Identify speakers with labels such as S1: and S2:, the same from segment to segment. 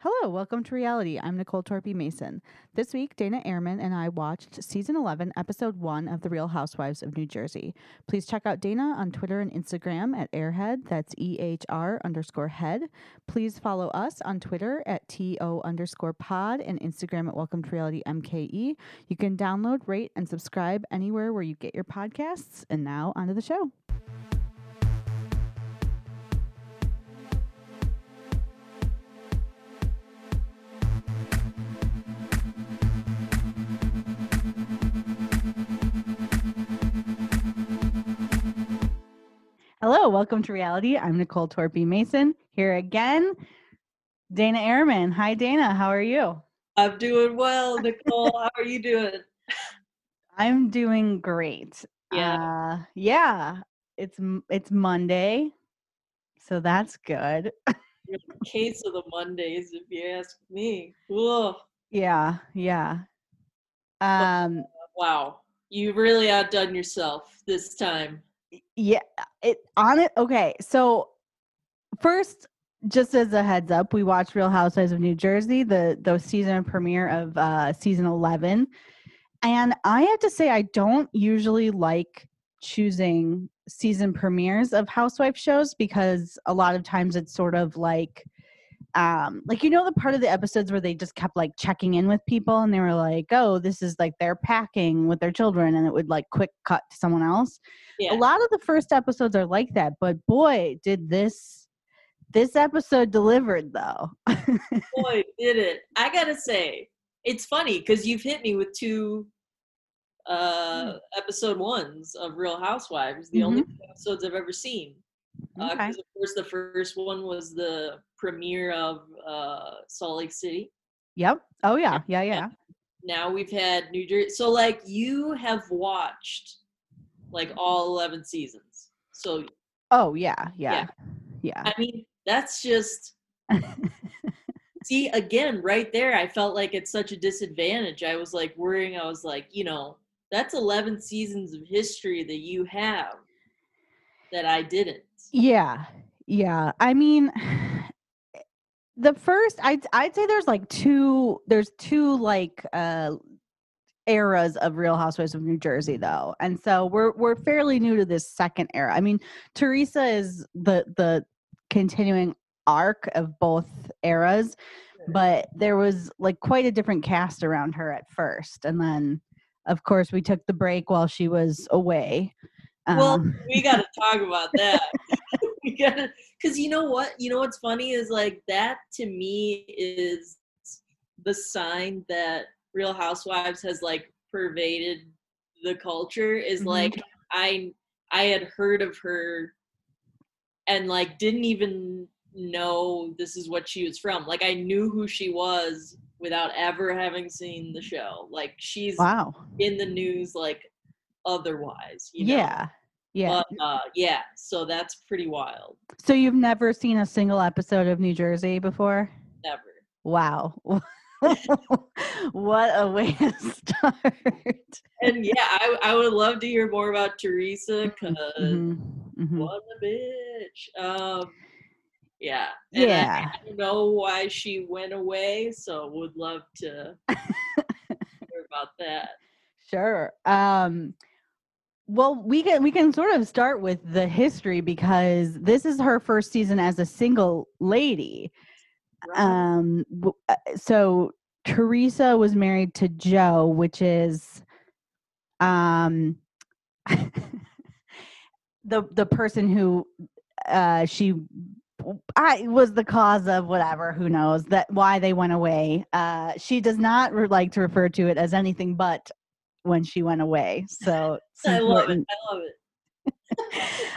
S1: Hello, welcome to reality. I'm Nicole Torpy Mason. This week, Dana Ehrman and I watched season 11, episode 1 of The Real Housewives of New Jersey. Please check out Dana on Twitter and Instagram at airhead, that's E H R underscore head. Please follow us on Twitter at TO underscore pod and Instagram at Welcome to Reality MKE. You can download, rate, and subscribe anywhere where you get your podcasts. And now, onto the show. Hello, welcome to reality. I'm Nicole Torpy Mason here again. Dana Ehrman. Hi, Dana. How are you?
S2: I'm doing well, Nicole. How are you doing?
S1: I'm doing great.
S2: Yeah.
S1: Uh, yeah. It's it's Monday, so that's good.
S2: Case of the Mondays, if you ask me. Whoa.
S1: yeah, yeah. Um,
S2: Wow. You really outdone yourself this time.
S1: Yeah. It on it. Okay, so first, just as a heads up, we watched Real Housewives of New Jersey, the the season premiere of uh, season eleven, and I have to say I don't usually like choosing season premieres of housewife shows because a lot of times it's sort of like um like you know the part of the episodes where they just kept like checking in with people and they were like oh this is like they're packing with their children and it would like quick cut to someone else
S2: Yeah.
S1: a lot of the first episodes are like that but boy did this this episode delivered though
S2: Boy, did it. I gotta say, it's funny because you've hit me with two uh episode ones of Real Housewives, the only episodes I've ever seen. Because
S1: okay.
S2: of course the first one was the premiere of uh Salt Lake City.
S1: yep oh yeah yeah yeah
S2: now we've had New Jersey. So like you have watched like all 11 seasons. So
S1: oh yeah yeah yeah,
S2: I mean, that's just see again right there I felt like it's such a disadvantage. I was like worrying I was like, you know, that's 11 seasons of history that you have that I didn't.
S1: Yeah. Yeah. I mean the first I'd I'd say there's like two there's two like uh eras of Real Housewives of New Jersey though. And so we're we're fairly new to this second era. I mean, Teresa is the the continuing arc of both eras, but there was like quite a different cast around her at first. And then of course we took the break while she was away.
S2: Well,
S1: Um,
S2: we got to talk about that. we got to, because you know what? You know what's funny is like that to me is the sign that Real Housewives has like pervaded the culture. Is
S1: Mhm.
S2: like I I had heard of her and like didn't even know this is what she was from. Like I knew who she was without ever having seen the show. Like she's
S1: wow.
S2: in the news like otherwise. You know?
S1: Yeah. Yeah.
S2: But, uh, yeah, so that's pretty wild.
S1: So you've never seen a single episode of New Jersey before?
S2: Never.
S1: Wow. what a way to start.
S2: And yeah, I, I would love to hear more about Teresa because
S1: Mhm, mhm.
S2: what a bitch. Um, yeah. And I-
S1: Yeah.
S2: I, don't know why she went away, so would love to hear about that.
S1: Sure. Um well, we can we can sort of start with the history because this is her first season as a single lady.
S2: Right?
S1: Um uh, so Teresa was married to Joe, which is um the the person who uh she I was the cause of whatever, who knows that why they went away. Uh she does not re- like to refer to it as anything but when she went away. So
S2: I love it. I love it.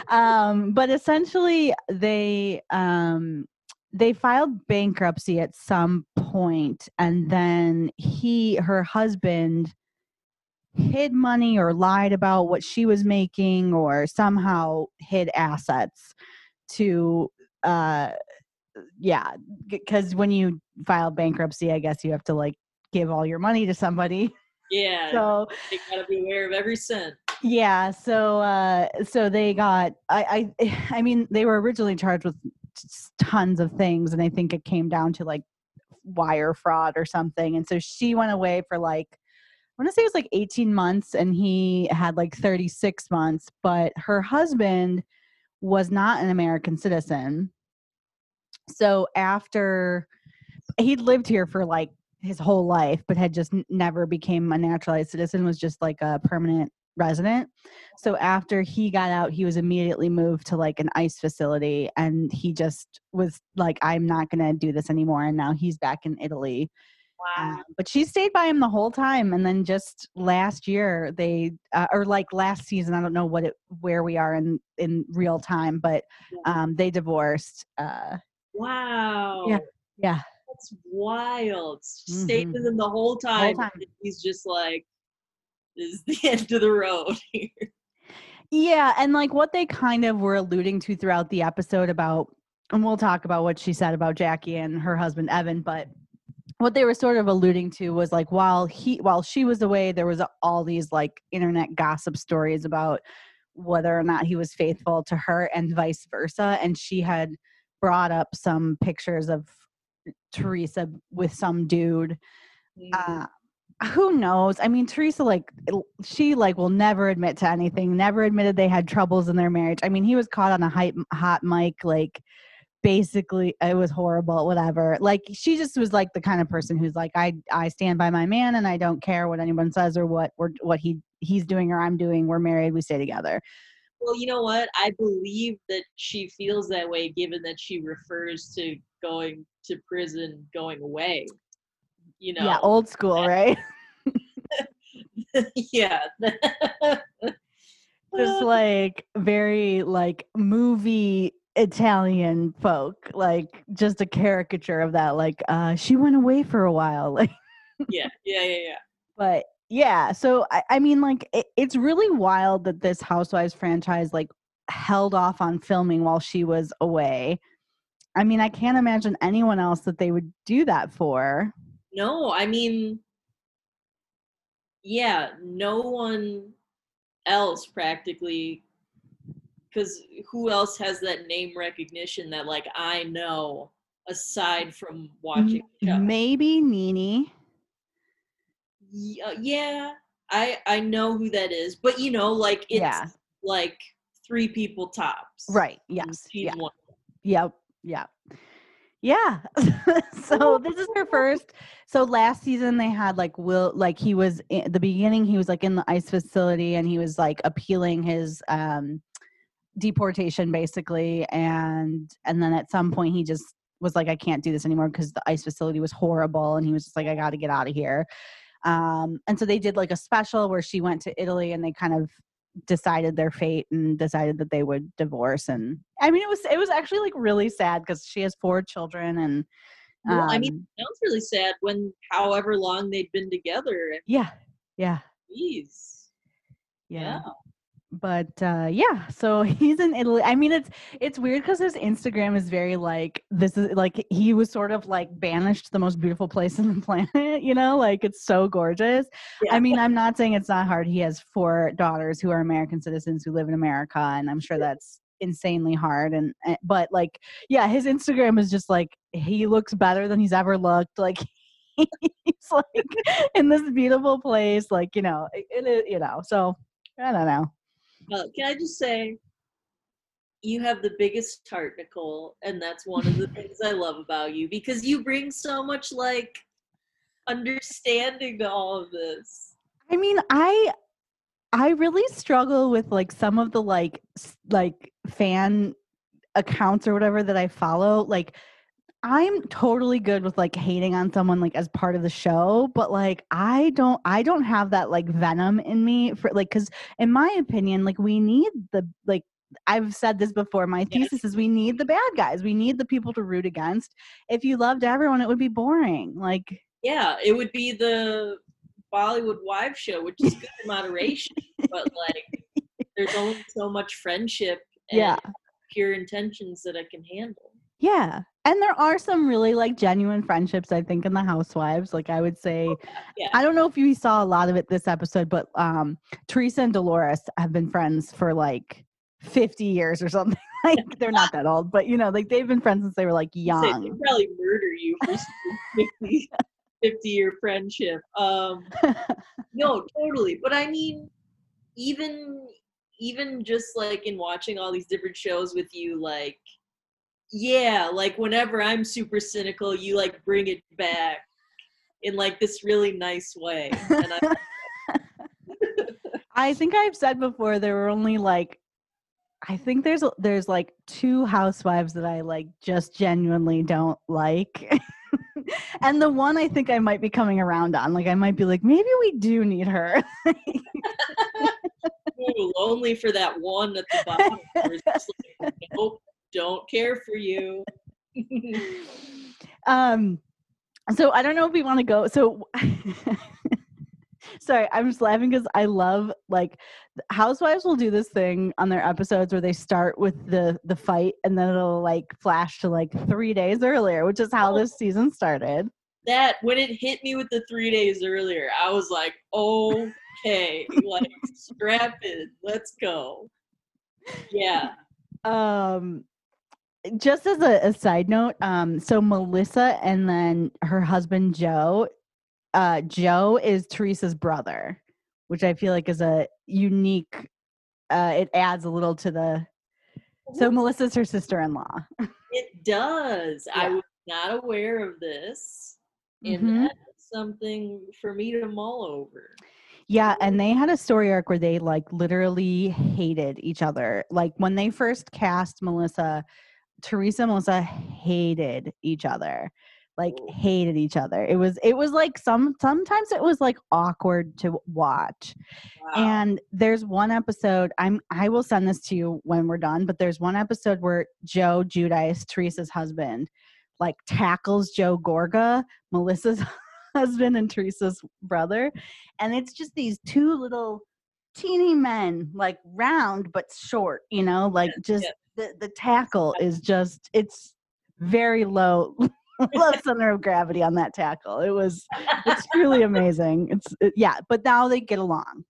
S1: um, but essentially they um they filed bankruptcy at some point and then he her husband hid money or lied about what she was making or somehow hid assets to uh yeah because when you file bankruptcy i guess you have to like give all your money to somebody
S2: Yeah.
S1: so
S2: you gotta be aware of every cent.
S1: yeah so uh so they got i i i mean they were originally charged with tons of things and i think it came down to like wire fraud or something. And so she went away for like, I want to say it was like 18 months and he had like 36 months, but her husband was not an American citizen. So after he'd lived here for like his whole life, but had just never became a naturalized citizen, was just like a permanent resident. So after he got out, he was immediately moved to like an ICE facility and he just was like, I'm not going to do this anymore. And now he's back in Italy.
S2: Wow.
S1: Um, but she stayed by him the whole time. And then just last year, they, uh, or like last season, I don't know what it, where we are in, in real time, but um, they divorced. Uh,
S2: wow.
S1: Yeah. Yeah.
S2: That's wild. She stayed
S1: mm-hmm.
S2: with him the whole time.
S1: time.
S2: and He's just like, this is the end of the road here.
S1: Yeah, and like what they kind of were alluding to throughout the episode about, and we'll talk about what she said about Jackie and her husband Evan, but what they were sort of alluding to was like while he while she was away, there was all these like internet gossip stories about whether or not he was faithful to her and vice versa, and she had brought up some pictures of Teresa with some dude uh, who knows? I mean teresa like she like will never admit to anything never admitted they had troubles in their marriage. I mean he was caught on a hype, hot mic like basically it was horrible whatever. Like she just was like the kind of person who's like i i stand by my man and i don't care what anyone says or what or what he he's doing or i'm doing we're married we stay together.
S2: Well, you know what? I believe that she feels that way given that she refers to going to prison going away. You know?
S1: yeah old school right
S2: yeah.
S1: just like very like movie Italian folk, like just a caricature of that. Like, uh, she went away for a while, like,
S2: yeah, yeah, yeah, yeah.
S1: but yeah. So I, I mean, like, it, it's really wild that this Housewives franchise like held off on filming while she was away. I mean, I can't imagine anyone else that they would do that for.
S2: No, I mean, yeah, no one else practically, because who else has that name recognition that like I know aside from watching the show?
S1: Maybe Nene.
S2: Y- uh, yeah, I I know who that is, but you know, like it's
S1: Yeah.
S2: like three people tops.
S1: Right. Yes. Yeah.
S2: one.
S1: Yep. Yeah. Yeah. so this is her first. So last season they had like Will like he was in the beginning he was like in the ICE facility and he was like appealing his um deportation basically and and then at some point he just was like I can't do this anymore because the ICE facility was horrible and he was just like I got to get out of here. Um and so they did like a special where she went to Italy and they kind of decided their fate and decided that they would divorce and i mean it was it was actually like really sad because she has four children and
S2: Well, I mean,
S1: um,
S2: sounds really sad when however long they'd been together.
S1: Yeah yeah.
S2: Geez,
S1: yeah but uh yeah so he's in italy i mean it's it's weird because his instagram is very like this is like he was sort of like banished to the most beautiful place on the planet you know like it's so gorgeous.
S2: Yeah.
S1: i mean i'm not saying it's not hard he has four daughters who are american citizens who live in america and i'm sure that's insanely hard and and- but like yeah his instagram is just like he looks better than he's ever looked like he's like in this beautiful place like you know it, it you know so i don't know
S2: Uh, can I just say, you have the biggest heart, Nicole, and that's one of the things I love about you because you bring so much like understanding to all of this.
S1: I mean, I I really struggle with like some of the like like fan accounts or whatever that I follow. Like I'm totally good with like hating on someone like as part of the show, but like I don't I don't have that like venom in me for like cuz in my opinion like we need the like I've said this before. My
S2: Yes.
S1: thesis is we need the bad guys. We need the people to root against. If you loved everyone, it would be boring. Like
S2: Yeah, it would be the Bollywood Wives show, which is good in moderation, but like there's only so much friendship and
S1: Yeah.
S2: pure intentions that I can handle.
S1: Yeah. And there are some really like genuine friendships, I think, in the housewives. Like I would say,
S2: Yeah.
S1: I don't know if you saw a lot of it this episode, but um Teresa and Dolores have been friends for like 50 years or something. like they're not that old, but you know, like they've been friends since they were like young.
S2: They'd probably murder you for being to your friendship. Um, no, totally. But I mean, even even just like in watching all these different shows with you, like yeah, like whenever I'm super cynical, you like bring it back in like this really nice way. And I,
S1: I think I've said before there were only like I think there's there's like two housewives that I like just genuinely don't like. and the one I think I might be coming around on. Like I might be like maybe we do need her.
S2: ooh, lonely for that one at the bottom. like, nope, don't care for you.
S1: um so I don't know if we want to go so Sorry, I'm just laughing because I love like housewives will do this thing on their episodes where they start with the the fight and then it'll like flash to like three days earlier, which is how
S2: Oh.
S1: this season started.
S2: that when it hit me with the three days earlier, I was like, okay, like strap in, let's go. Yeah.
S1: Um, just as a, a side note, um, so Melissa and then her husband Joe, uh, Joe is Teresa's brother, which I feel like is a unique. Uh, it adds a little to the. So Melissa's her sister-in-law.
S2: It does. I was not aware of this. And
S1: Mhm.
S2: that's something for me to mull over.
S1: Yeah, and they had a story arc where they like literally hated each other. Like when they first cast Melissa, Teresa and Melissa hated each other. Like hated each other. It was it was like some sometimes it was like awkward to watch.
S2: Wow.
S1: And there's one episode, I'm I will send this to you when we're done, but there's one episode where Joe Giudice, Teresa's husband, like tackles Joe Gorga, Melissa's husband and Teresa's brother. And it's just these two little teeny men, like round but short, you know, like just
S2: yes.
S1: The, the tackle is just it's very low low center of gravity on that tackle. It was it's truly amazing. It's it, yeah, but now they get along.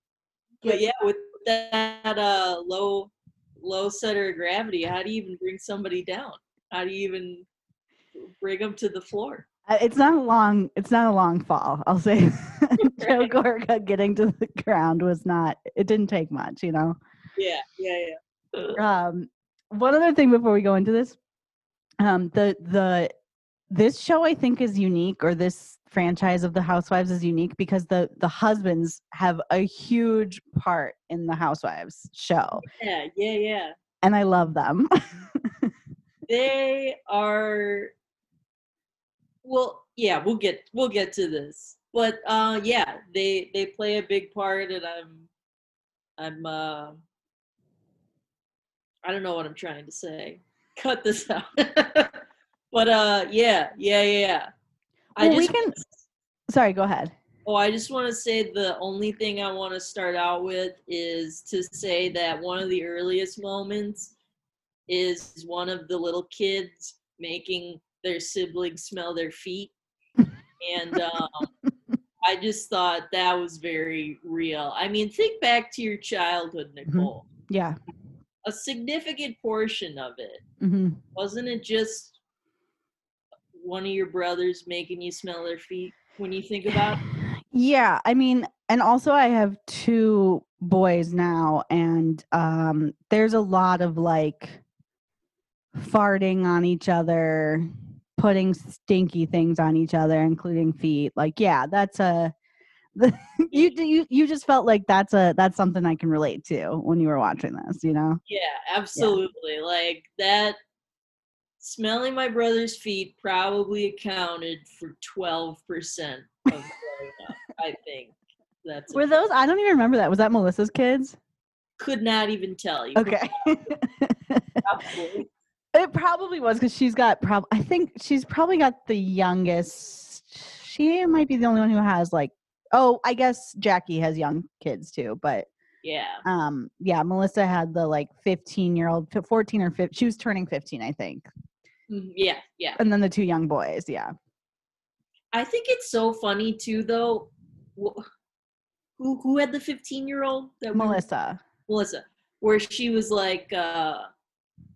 S2: but yeah, with that uh, low low center of gravity, how do you even bring somebody down? How do you even bring them to the floor?
S1: Uh, It's not a long. It's not a long fall. I'll say. Joe. Gorga getting to the ground was not. It didn't take much, you know.
S2: Yeah, yeah, yeah.
S1: Um, one other thing before we go into this, um, the the this show I think is unique, or this franchise of the Housewives is unique because the the husbands have a huge part in the Housewives show,
S2: Yeah, yeah, yeah.
S1: and I love them.
S2: They are well, yeah, we'll get we'll get to this. But uh yeah, they they play a big part and I'm I'm uh I don't know what I'm trying to say. Cut this out. but uh yeah, yeah, yeah, yeah. I
S1: Well, we
S2: just
S1: can- Sorry, go ahead.
S2: Oh, I just want to say the only thing I want to start out with is to say that one of the earliest moments is one of the little kids making their siblings smell their feet. And um, I just thought that was very real. I mean, think back to your childhood, Nicole.
S1: Yeah.
S2: A significant portion of it,
S1: hmm
S2: wasn't it just one of your brothers making you smell their feet when you think about it?
S1: Yeah, I mean, and also I have two boys now, and um, there's a lot of like farting on each other, putting stinky things on each other, including feet. Like, yeah, that's a you you you just felt like that's a that's something I can relate to when you were watching this, you know?
S2: Yeah, absolutely. Like that smelling my brother's feet probably accounted for 12% of growing up, I think. That's
S1: Were those? I don't even remember that. Was that Melissa's kids?
S2: could not even tell you.
S1: Okay. It probably was because she's got prob. I think she's probably got the youngest. She might be the only one who has like. Oh, I guess Jackie has young kids too, but
S2: Yeah.
S1: um, yeah, Melissa had the like fifteen year old, fourteen or fifteen. She was turning fifteen, I think,
S2: Mhm, Yeah, yeah.
S1: and then the two young boys. Yeah,
S2: I think it's so funny too though. Who who had the 15-year-old that we
S1: Melissa.
S2: Melissa, where she was like, uh,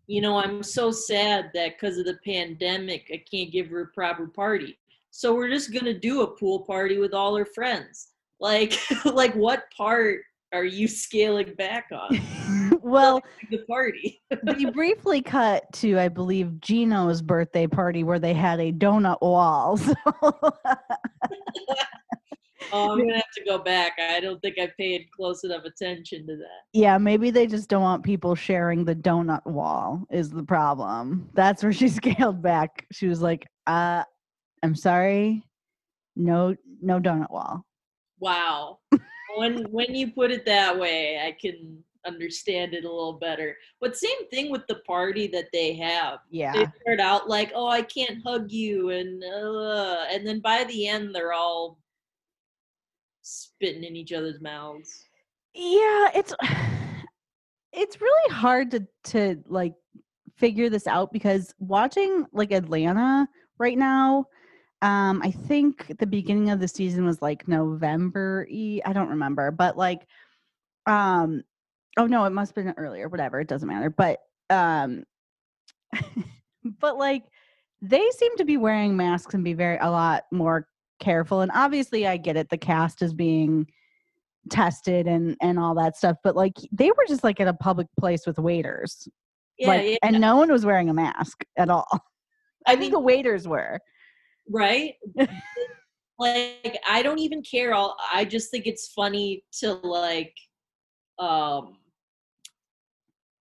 S2: you know, I'm so sad that because of the pandemic, I can't give her a proper party. So we're just gonna do a pool party with all her friends. Like, like what part are you scaling back on?
S1: well,
S2: the party.
S1: we briefly cut to, I believe, Gino's birthday party where they had a donut wall. So
S2: Oh, I'm gonna have to go back. I don't think I paid close enough attention to that.
S1: yeah, maybe they just don't want people sharing the donut wall is the problem. That's where she scaled back. She was like, uh, I'm sorry. No no donut wall.
S2: Wow. when when you put it that way, I can understand it a little better. But same thing with the party that they have.
S1: Yeah.
S2: They start out like, "Oh, I can't hug you," and uh, and then by the end, they're all spitting in each other's mouths.
S1: Yeah, it's it's really hard to to like figure this out because watching like Atlanta right now, um, I think the beginning of the season was like November I don't remember, but like um oh no, it must have been earlier, whatever, it doesn't matter. But um but like they seem to be wearing masks and be very a lot more careful. And obviously I get it, the cast is being tested and and all that stuff but like they were just like at a public place with waiters
S2: Yeah,
S1: like
S2: yeah.
S1: and no one was wearing a mask at all i,
S2: I
S1: think
S2: mean,
S1: the waiters were
S2: right? like I don't even care. I'll, I just think it's funny to like um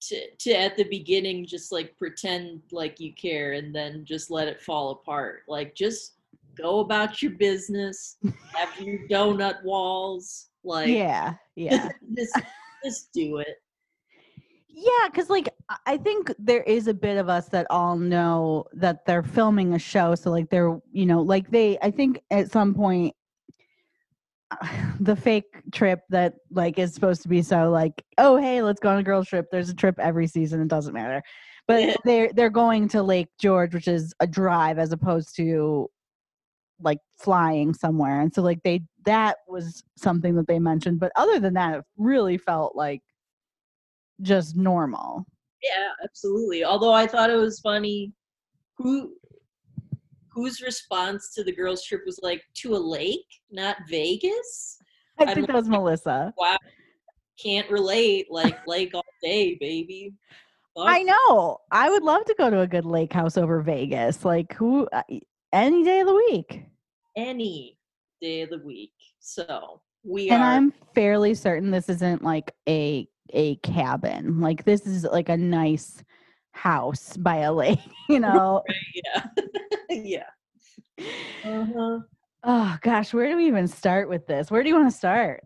S2: to to at the beginning just like pretend like you care and then just let it fall apart. Like just go about your business, have your donut walls, like
S1: yeah yeah
S2: just just do it.
S1: Yeah because like I- think there is a bit of us that all know that they're filming a show so like they're you know like they i think at some point the fake trip that like is supposed to be so like oh hey let's go on a girls trip there's a trip every season it doesn't matter but
S2: Yeah.
S1: they're they're going to lake george which is a drive as opposed to like flying somewhere and so like they that was something that they mentioned but other than that it really felt like just normal
S2: Yeah, absolutely. Although I thought it was funny who whose response to the girls trip was like to a lake, not Vegas.
S1: i
S2: I'm
S1: think that was melissa
S2: Wow. Can't relate. Like lake all day, baby. Fuck.
S1: i know i would love to go to a good lake house over vegas like who uh, any day of the week
S2: Any day of the week. So we
S1: and
S2: are
S1: i'm fairly certain this isn't like a a cabin like this is like a nice house by a lake you know
S2: yeah. yeah. Uh-huh.
S1: oh gosh where do we even start with this where do you want to start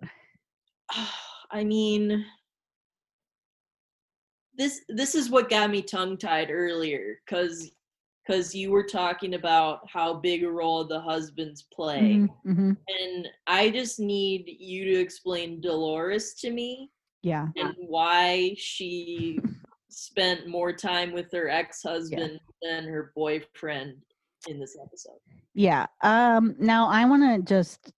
S2: I mean this this is what got me tongue tied earlier cuz cuz you were talking about how big a role the husbands play
S1: Mhm, mhm.
S2: and I just need you to explain Dolores to me
S1: yeah
S2: and why she spent more time with her ex-husband than her boyfriend in this episode.
S1: Yeah. Um now I want to just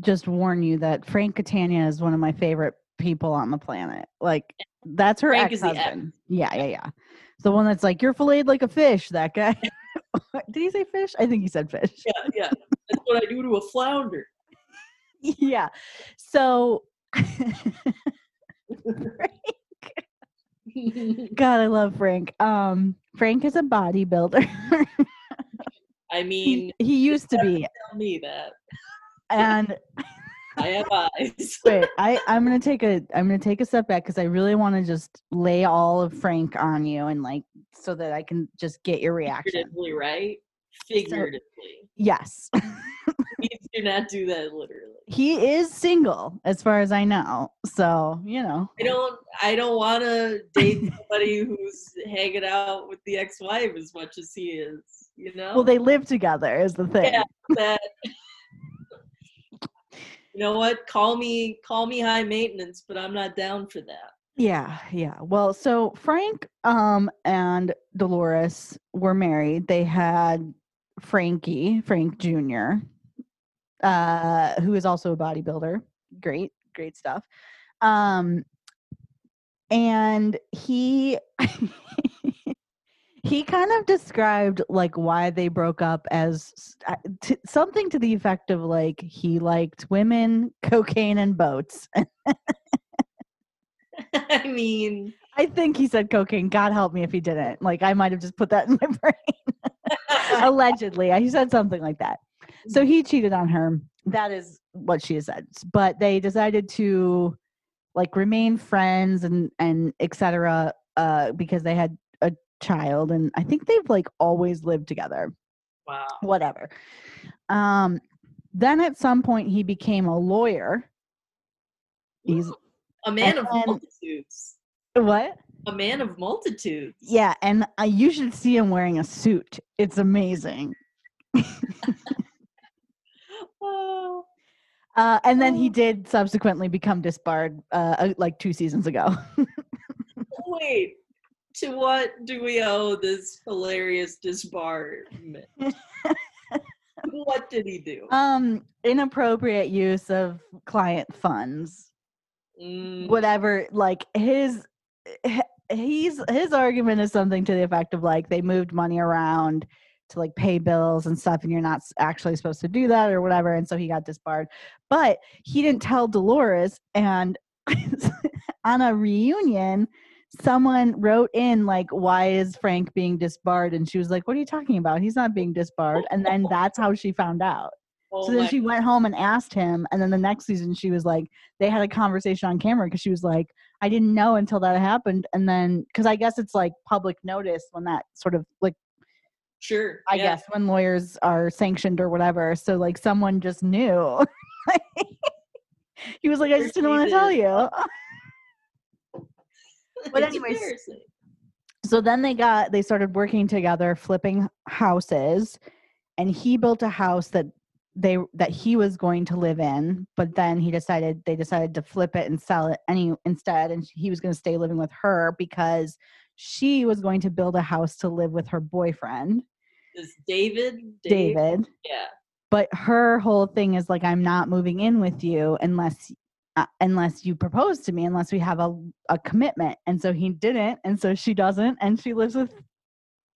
S1: just warn you that Frank Catania is one of my favorite people on the planet. Like that's her
S2: Frank
S1: ex-husband. Yeah, yeah, yeah. The one that's like you're filleted like a fish, that guy. Did he say fish? I think he said fish.
S2: Yeah, yeah. That's what I do to a flounder.
S1: yeah. So God, I love Frank. Um Frank is a bodybuilder.
S2: I mean,
S1: he used to be
S2: tell me that.
S1: and
S2: I have eyes.
S1: wait i i'm gonna take a i'm gonna take a step back because i really want to just lay all of frank on you and like so that i can just get your reaction
S2: Figuratively, right? Figuratively.
S1: yes
S2: Please do not do that literally.
S1: he is single as far as i know so you know
S2: I don't I don't wanna date somebody who's hanging out with the ex wife as much as he is, you know?
S1: well they live together is the thing
S2: Yeah. that you know what? Call me call me high maintenance, but I'm not down for that.
S1: Yeah, yeah. Well, so Frank um and Dolores were married. They had Frankie, Frank Jr., uh, who is also a bodybuilder. Great, great stuff. Um and he he kind of described like why they broke up as uh, t- something to the effect of like he liked women, cocaine, and boats.
S2: I mean,
S1: I think he said cocaine. God help me if he didn't. Like I might have just put that in my brain. Allegedly, he said something like that. So he cheated on her. That is what she said. But they decided to like remain friends and and etc. Uh, because they had a child, and I think they've like always lived together.
S2: wow.
S1: Whatever. Um, then at some point he became a lawyer. He's
S2: a man of
S1: and-
S2: multitudes.
S1: what?
S2: A man of multitudes.
S1: Yeah, and uh, you should see him wearing a suit. It's amazing.
S2: Oh,
S1: Uh, and then he
S2: Oh.
S1: did subsequently become disbarred, uh, uh, like two seasons ago.
S2: wait. To what do we owe this hilarious disbarment? what did he do?
S1: um, inappropriate use of client funds,
S2: Mm,
S1: whatever. Like his, he's his argument is something to the effect of like they moved money around to like pay bills and stuff, and you're not actually supposed to do that or whatever. And so he got disbarred, but he didn't tell Dolores. And on a reunion, someone wrote in like, "Why is Frank being disbarred?" And she was like, "What are you talking about? He's not being disbarred." And then that's how she found out.
S2: oh
S1: so then she went home and asked him, and then the next season she was like, they had a conversation on camera because she was like, I didn't know until that happened, and then because I guess it's like public notice when that sort of like
S2: sure.
S1: I
S2: yeah.
S1: guess when lawyers are sanctioned or whatever, so like someone just knew. he was like, I just didn't want to tell you. But anyways, so then they got they started working together flipping houses and he built a house that they that he was going to live in but then he decided they decided to flip it and sell it any instead and he was going to stay living with her because she was going to build a house to live with her boyfriend
S2: Is David? Dave?
S1: david
S2: Yeah.
S1: but her whole thing is like i'm not moving in with you unless uh, unless you propose to me unless we have a, a commitment and so he didn't and so she doesn't and she lives with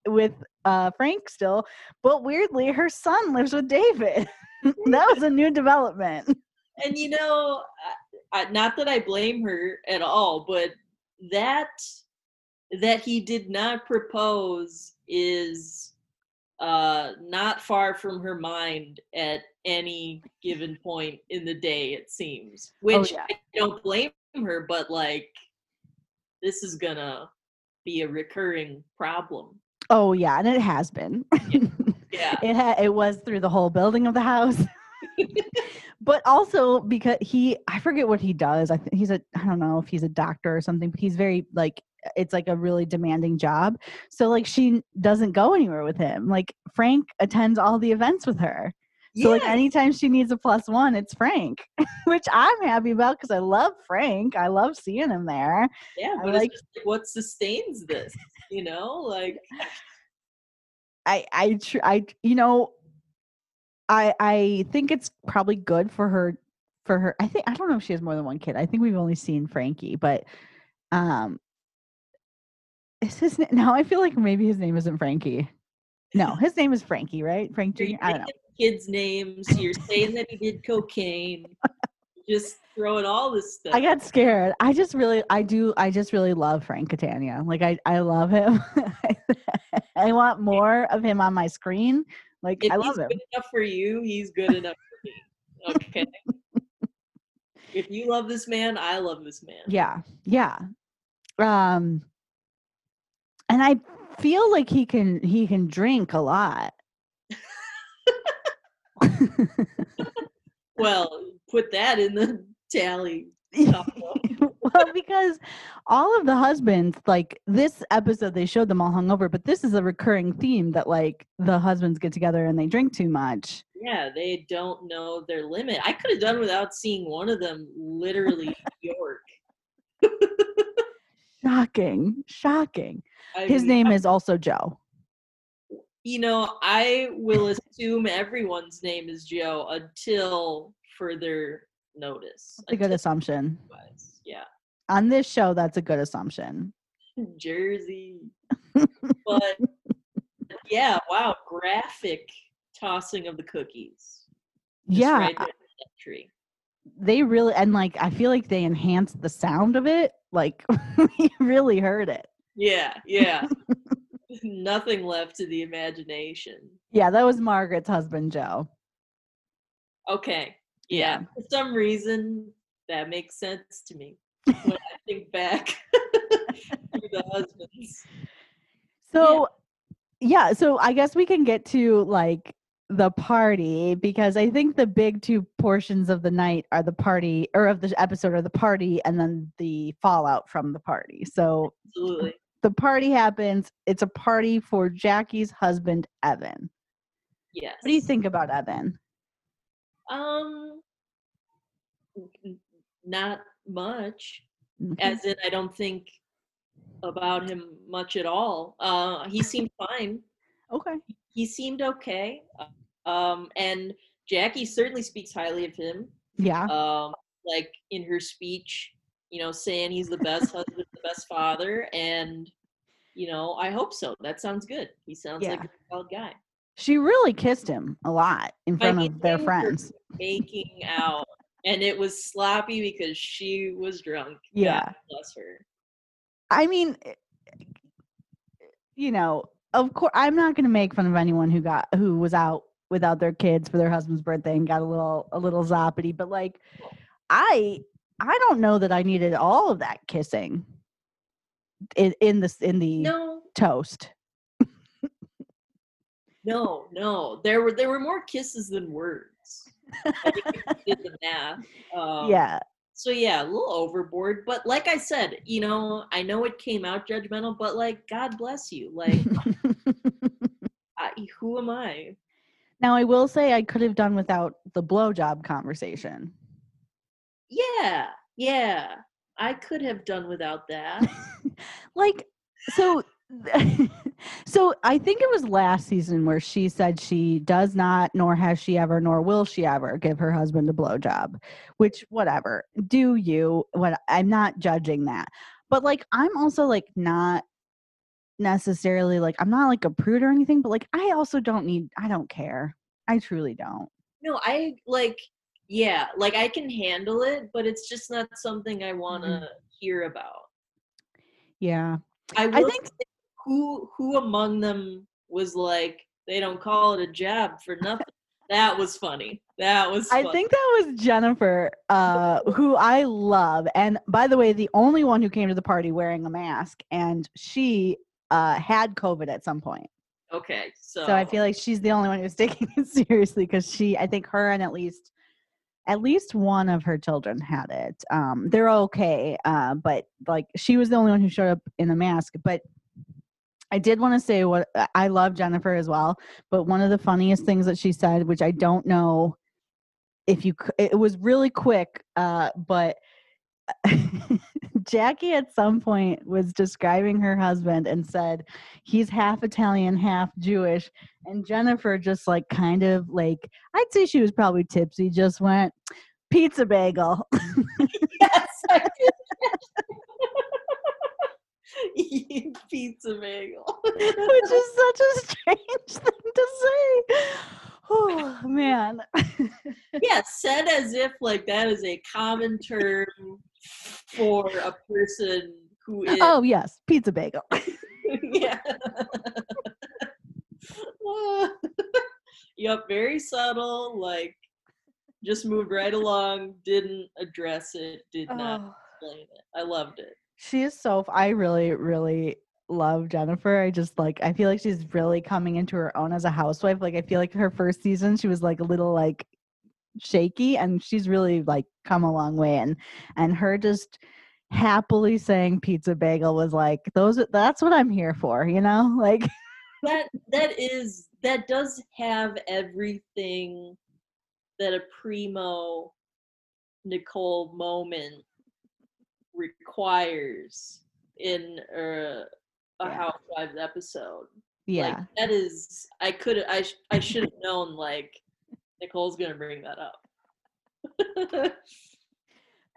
S1: with uh frank still but weirdly her son lives with david that was a new development
S2: And you know, I, I, not that I blame her at all, but that that he did not propose is uh not far from her mind at any given point in the day it seems which
S1: yeah.
S2: i don't blame her but like this is gonna be a recurring problem.
S1: Oh yeah and it has been.
S2: Yeah.
S1: It had it was through the whole building of the house. But also because he i forget what he does i think he's a i don't know if he's a doctor or something but he's very like it's like a really demanding job so like she doesn't go anywhere with him like frank attends all the events with her so like anytime she needs a plus one it's frank which i'm happy about because i love frank i love seeing him there
S2: yeah but
S1: like-
S2: just like what sustains this you know like
S1: I I tr- I you know I I think it's probably good for her for her I think I don't know if she has more than one kid. I think we've only seen Frankie, but um is his na- now I feel like maybe his name isn't Frankie. No, his name is Frankie, right? Frank Jr. I don't know.
S2: kids' names. You're saying that he did cocaine. Just throwing all this stuff.
S1: I got scared. I just really I do I just really love Frank Catania. Like I I love him. I want more of him on my screen. Like
S2: if
S1: I
S2: he's
S1: love him.
S2: good enough for you, he's good enough for me. Okay. if you love this man, I love this man.
S1: Yeah, yeah. Um, and I feel like he can he can drink a lot.
S2: Well, put that in the tally.
S1: well, because all of the husbands, like this episode, they showed them all hungover, but this is a recurring theme that like the husbands get together and they drink too much.
S2: yeah, they don't know their limit. I could have done without seeing one of them literally York.
S1: Shocking, shocking.
S2: I
S1: His
S2: mean,
S1: name is also Joe.
S2: you know, I will assume everyone's name is Joe until further notice.
S1: That's a good assumption.
S2: Yeah.
S1: On this show, that's a good assumption.
S2: Jersey. but yeah, wow, graphic tossing of the cookies. Just
S1: yeah,
S2: right there in that tree.
S1: they really and like I feel like they enhanced the sound of it. Like we really heard it.
S2: Yeah, yeah. Nothing left to the imagination.
S1: Yeah, that was Margaret's husband, Joe.
S2: Okay. Yeah.
S1: Yeah.
S2: For some reason, that makes sense to me when I think back to the husbands.
S1: So yeah, so I guess we can get to like the party because I think the big two portions of the night are the party or of the episode are the party and then the fallout from the party. So
S2: Absolutely.
S1: the party happens. It's a party for Jackie's husband, Evan.
S2: Yes.
S1: What do you think about Evan?
S2: Um, not much.
S1: Mhm.
S2: As in, I don't think about him much at all. Uh, he seemed fine.
S1: Okay.
S2: He seemed okay. Um, and Jackie certainly speaks highly of him.
S1: Yeah.
S2: Um, like in her speech, you know, saying he's the best husband, the best father, and you know, I hope so. That sounds good. He sounds like a solid guy.
S1: She really kissed him a lot in
S2: I
S1: front
S2: mean,
S1: of their friends.
S2: Making out, and it was sloppy because she was drunk. God
S1: Yeah.
S2: bless her.
S1: I mean, eh, you know, of course, I'm not going to make fun of anyone who got who was out without their kids for their husband's birthday and got a little a little zoppity. But like, I I don't know that I needed all of that kissing in in this in the
S2: No,
S1: toast.
S2: no, no. There were there were more kisses than words. I think did the math. Um,
S1: yeah,
S2: So yeah, a little overboard, but like I said, you know, I know it came out judgmental, but like, God bless you. Like, I, who am I?
S1: now I will say I could have done without the blowjob conversation.
S2: Yeah, yeah, I could have done without that.
S1: like so so i think it was last season where she said she does not nor has she ever nor will she ever give her husband a blowjob which whatever. Do you? What i'm not judging that. But like i'm also like not necessarily like i'm not like a prude or anything but like i also don't need i don't care. I truly don't.
S2: No, I like, yeah, like I can handle it, but it's just not something I want to mm-hmm. hear about.
S1: yeah.
S2: I,
S1: I think-
S2: who who among them was like they don't call it a jab for nothing. that was funny. That was.
S1: I think that was Jennifer, uh, who I love. And by the way, the only one who came to the party wearing a mask, and she uh, had COVID at some point.
S2: Okay, so
S1: So I feel like she's the only one who's taking it seriously because she, I think her and at least, at least one of her children had it. Um, they're okay, uh, but like she was the only one who showed up in a mask. But I did want to say what I love Jennifer as well. But one of the funniest things that she said, which I don't know if you, it was really quick, uh, but Jackie at some point was describing her husband and said he's half Italian, half Jewish. And Jennifer just like kind of like, I'd say she was probably tipsy, just went, pizza bagel.
S2: yes. Eat pizza bagel.
S1: which is such a strange thing to say. Oh man.
S2: yeah, said as if like that is a common term for a person who is.
S1: oh yes, pizza bagel.
S2: yeah. yep, very subtle. Like, just moved right along. Didn't address it. Did not
S1: Oh,
S2: explain it. I loved it.
S1: She is so. I really, really love Jennifer. I just like. I feel like she's really coming into her own as a housewife. Like I feel like her first season, she was like a little like shaky, and she's really like come a long way. And and her just happily saying pizza bagel was like those. That's what I'm here for. You know, like.
S2: That that is that does have everything that a primo Nicole moment requires in a, a
S1: Yeah.
S2: Housewives episode.
S1: Yeah.
S2: Like that is I could I sh- I should have known like Nicole's gonna bring that up.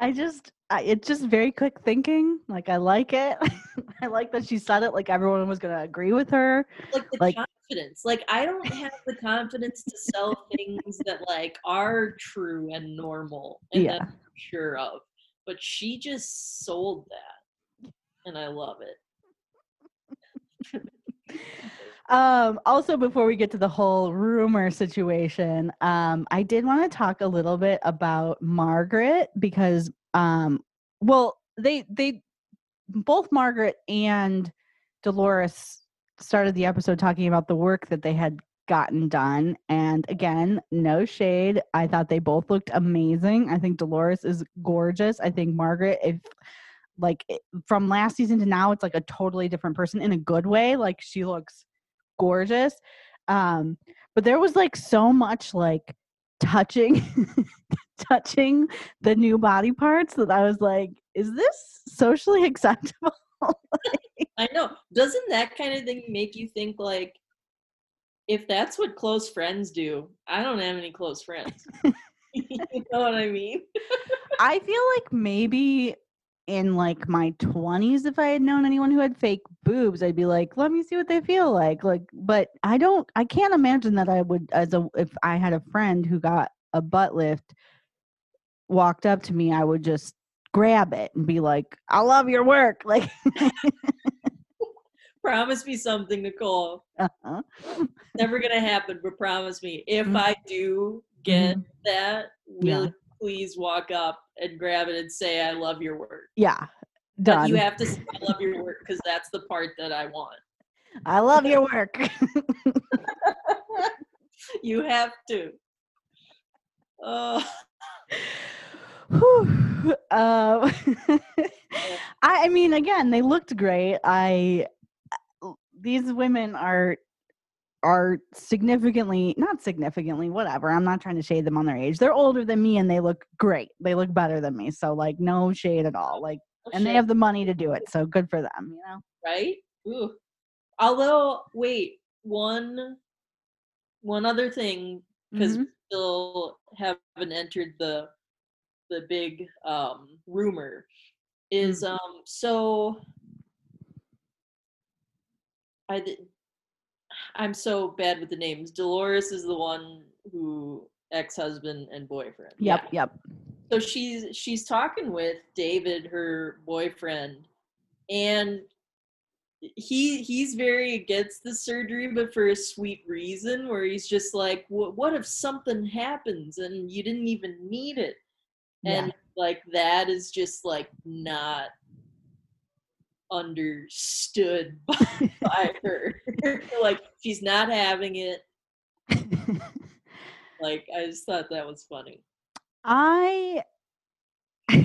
S1: I just, I, it's just very quick thinking. Like I like it. I like that she said it. Like everyone was gonna agree with her.
S2: like the
S1: Like-
S2: confidence. Like I don't have the confidence to sell things that like are true and normal and
S1: Yeah.
S2: that I'm sure of. But she just sold that. And I love it.
S1: Um, also, before we get to the whole rumor situation, um, I did want to talk a little bit about Margaret because, um, well, they they both Margaret and Dolores started the episode talking about the work that they had gotten done, and again, no shade. I thought they both looked amazing. I think Dolores is gorgeous. I think Margaret, if like from last season to now, it's like a totally different person in a good way. Like she looks gorgeous. Um, but there was like so much like touching touching the new body parts that I was like, is this socially acceptable?
S2: I know. Doesn't that kind of thing make you think like if that's what close friends do, I don't have any close friends. you know what I mean?
S1: I feel like maybe in like my 20s if I had known anyone who had fake boobs, I'd be like, let me see what they feel like. Like but I don't I can't imagine that I would as a if I had a friend who got a butt lift walked up to me, I would just grab it and be like, I love your work. Like
S2: Promise me something, Nicole.
S1: uh-huh.
S2: Never gonna happen, but promise me. If
S1: Mhm.
S2: I do get that,
S1: Yeah.
S2: will you please walk up and grab it and say I love your work.
S1: yeah.
S2: But
S1: Done.
S2: you have to say I love your work because that's the part that I want.
S1: I love your work.
S2: you have to. Oh.
S1: Uh, I, I mean, again, they looked great. I these women are are significantly not significantly whatever i'm not trying to shade them on their age they're older than me and they look great they look better than me so like no shade at all like and they have the money to do it so good for them you know
S2: right? Ooh. Although, wait, one one other thing because
S1: Mhm.
S2: we still haven't entered the the big um, rumor is
S1: Mm-hmm.
S2: um so I did, I'm so bad with the names. Dolores is the one who ex-husband and boyfriend.
S1: yep
S2: Yeah.
S1: yep
S2: So she's she's talking with David, her boyfriend, and he he's very against the surgery, but for a sweet reason. Where he's just like, "What what if something happens and you didn't even need it?"
S1: Yeah.
S2: And like that is just like not understood by, by her. like she's not having it. Like I just thought that was funny.
S1: I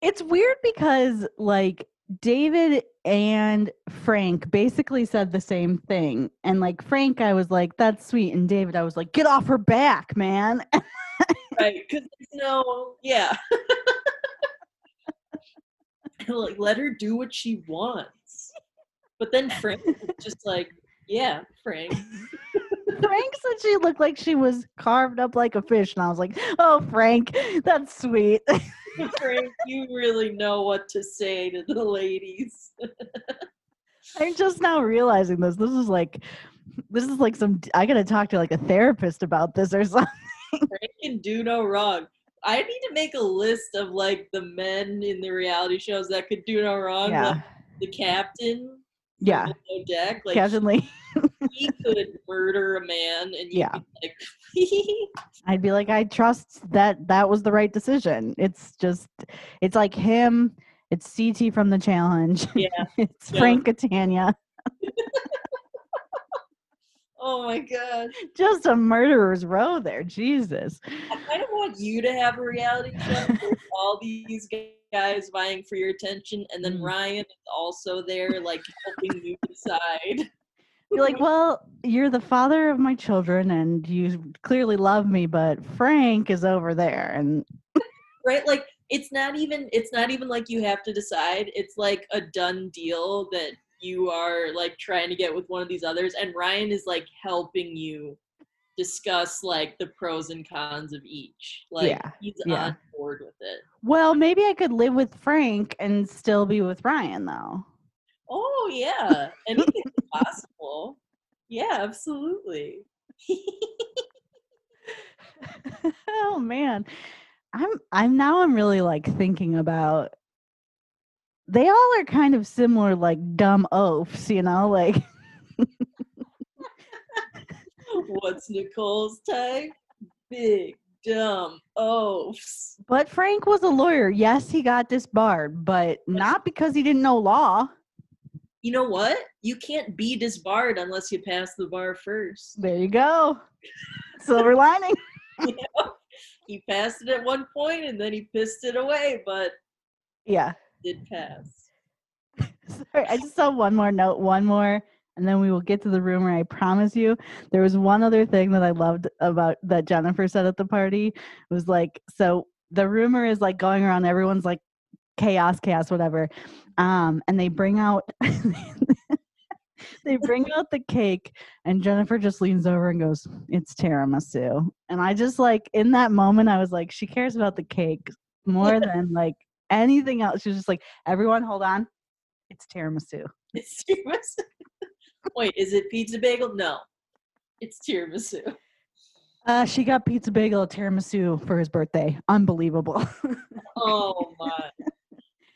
S1: It's weird because like David and Frank basically said the same thing. And like Frank I was like that's sweet and David I was like get off her back, man.
S2: right because there's no yeah like let her do what she wants but then frank was just like yeah frank
S1: Frank said she looked like she was carved up like a fish and I was like, "Oh, Frank, that's sweet."
S2: frank you really know what to say to the ladies
S1: I'm just now realizing this. This is like this is like some I got to talk to like a therapist about this or something.
S2: frank can do no wrong i need to make a list of like the men in the reality shows that could do no wrong
S1: Yeah.
S2: like the captain
S1: Yeah.
S2: Deck like
S1: Captain Lee.
S2: he could murder a man and
S1: Yeah.
S2: like
S1: I'd be like, I trust that that was the right decision. It's just, it's like him. It's CT from the challenge.
S2: Yeah,
S1: it's
S2: yeah.
S1: Frank Catania.
S2: Oh my god
S1: Just a murderer's row there. Jesus.
S2: I kind of want you to have a reality show with all these guys vying for your attention, and then
S1: Mm.
S2: Ryan is also there, like helping you decide.
S1: You're like, well, you're the father of my children, and you clearly love me, but Frank is over there, and
S2: Right? Like it's not even it's not even like you have to decide. It's like a done deal that you are like trying to get with one of these others, and Ryan is like helping you discuss like the pros and cons of each. Like
S1: Yeah,
S2: he's
S1: yeah.
S2: on board with it.
S1: well, maybe I could live with Frank and still be with Ryan, though.
S2: Oh yeah, anything's possible. Yeah, absolutely.
S1: oh man. I'm I'm now I'm really like thinking about they all are kind of similar like dumb oafs, you know, like
S2: What's Nicole's type? Big dumb oafs.
S1: but Frank was a lawyer. Yes, he got disbarred, but not because he didn't know law.
S2: You know what? You can't be disbarred unless you pass the bar first.
S1: There you go. Silver lining.
S2: You know? He passed it at one point and then he pissed it away, but
S1: Yeah.
S2: Did pass.
S1: Sorry, I just saw one more note, one more, and then we will get to the rumor. I promise you. There was one other thing that I loved about that Jennifer said at the party. It was like, so the rumor is like going around, everyone's like chaos, chaos, whatever. Um, and they bring out they bring out the cake, and Jennifer just leans over and goes, It's tiramisu. And I just like in that moment, I was like, she cares about the cake more than like anything else. She was just like, everyone hold on. It's tiramisu.
S2: It's tiramisu. Wait, is it pizza bagel? No. It's tiramisu.
S1: Uh, she got pizza bagel at tiramisu for his birthday. Unbelievable.
S2: Oh my.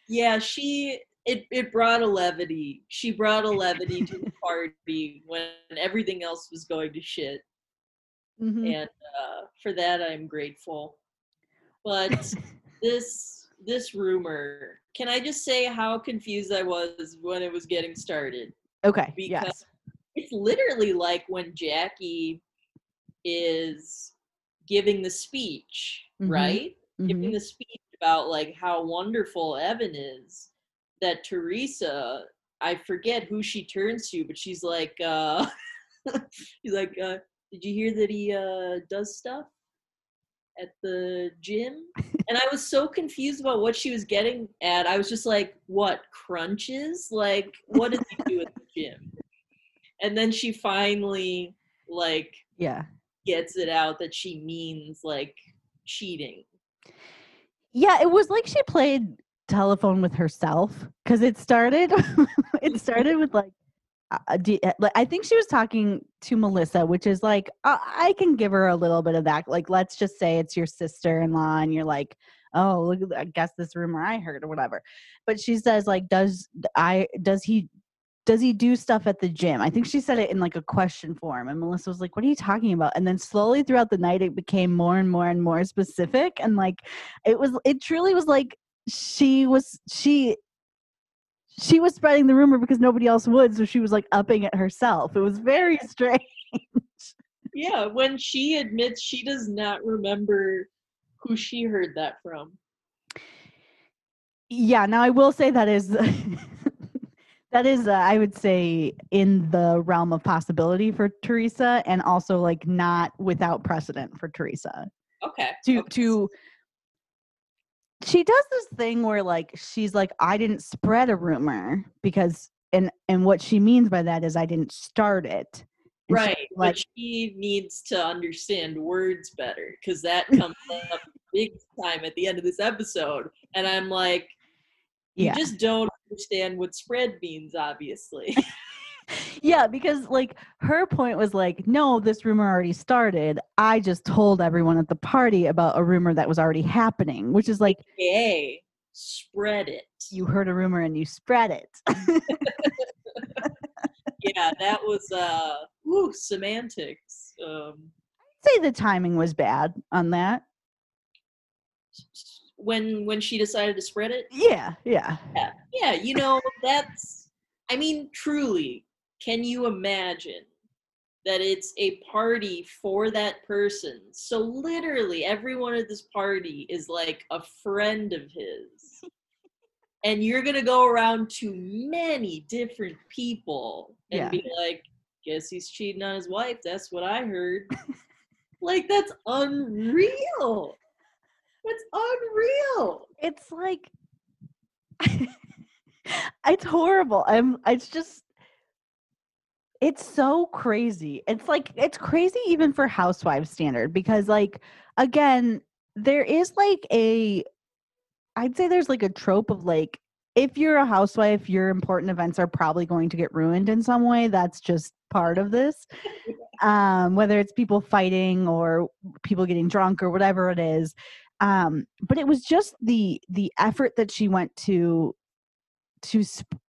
S2: Yeah, she it it brought a levity. She brought a levity to the party when everything else was going to shit.
S1: Mhm.
S2: and uh, for that I'm grateful. But this this rumor, can I just say how confused I was when it was getting started?
S1: Okay.
S2: Because
S1: Yes.
S2: it's literally like when Jackie is giving the speech,
S1: Mhm.
S2: right? Giving
S1: Mhm.
S2: the speech about like how wonderful Evan is. That Teresa, I forget who she turns to, but she's like, uh, she's like, uh, did you hear that he uh, does stuff at the gym? And I was so confused about what she was getting at. I was just like, what crunches? Like, what does he do at the gym? And then she finally like
S1: Yeah.
S2: gets it out that she means like cheating.
S1: Yeah. It was like she played telephone with herself because it started. it mm-hmm. started with like. Uh, do- uh, I think she was talking to Melissa, which is like uh, I can give her a little bit of that. Like, let's just say it's your sister-in-law, and you're like, "Oh, look, I guess this rumor I heard or whatever." But she says, like, does I does he does he do stuff at the gym? I think she said it in like a question form, and Melissa was like, "What are you talking about?" And then slowly throughout the night, it became more and more and more specific, and like it was, it truly was like she was she she was spreading the rumor because nobody else would, so she was like upping it herself. It was very strange.
S2: Yeah, when she admits she does not remember who she heard that from.
S1: Yeah, now I will say that is that is uh, I would say in the realm of possibility for Teresa and also like not without precedent for Teresa.
S2: Okay.
S1: To
S2: okay.
S1: to she does this thing where like she's like I didn't spread a rumor because and and what she means by that is I didn't start it. And
S2: Right,
S1: like
S2: but she needs to understand words better because that comes up big time at the end of this episode, and I'm like, you
S1: yeah.
S2: just don't understand what spread means, obviously.
S1: Yeah, because like her point was like, no, this rumor already started. I just told everyone at the party about a rumor that was already happening, which is like
S2: Yay, spread it.
S1: you heard a rumor and you spread it.
S2: Yeah, that was uh, woo, semantics. Um, I'd
S1: Say the timing was bad on that.
S2: when when she decided to spread it,
S1: Yeah, yeah.
S2: yeah, yeah, you know, that's. I mean, truly, can you imagine that it's a party for that person? So literally, everyone at this party is like a friend of his. And you're gonna go around to many different people and
S1: Yeah.
S2: be like, guess he's cheating on his wife. That's what I heard. like, that's unreal. That's unreal.
S1: It's like it's horrible. I'm it's just it's so crazy. It's like it's crazy even for housewives standard because like again, there is like a I'd say there's like a trope of like if you're a housewife, your important events are probably going to get ruined in some way. That's just part of this. Um, whether it's people fighting or people getting drunk or whatever it is. Um, but it was just the the effort that she went to to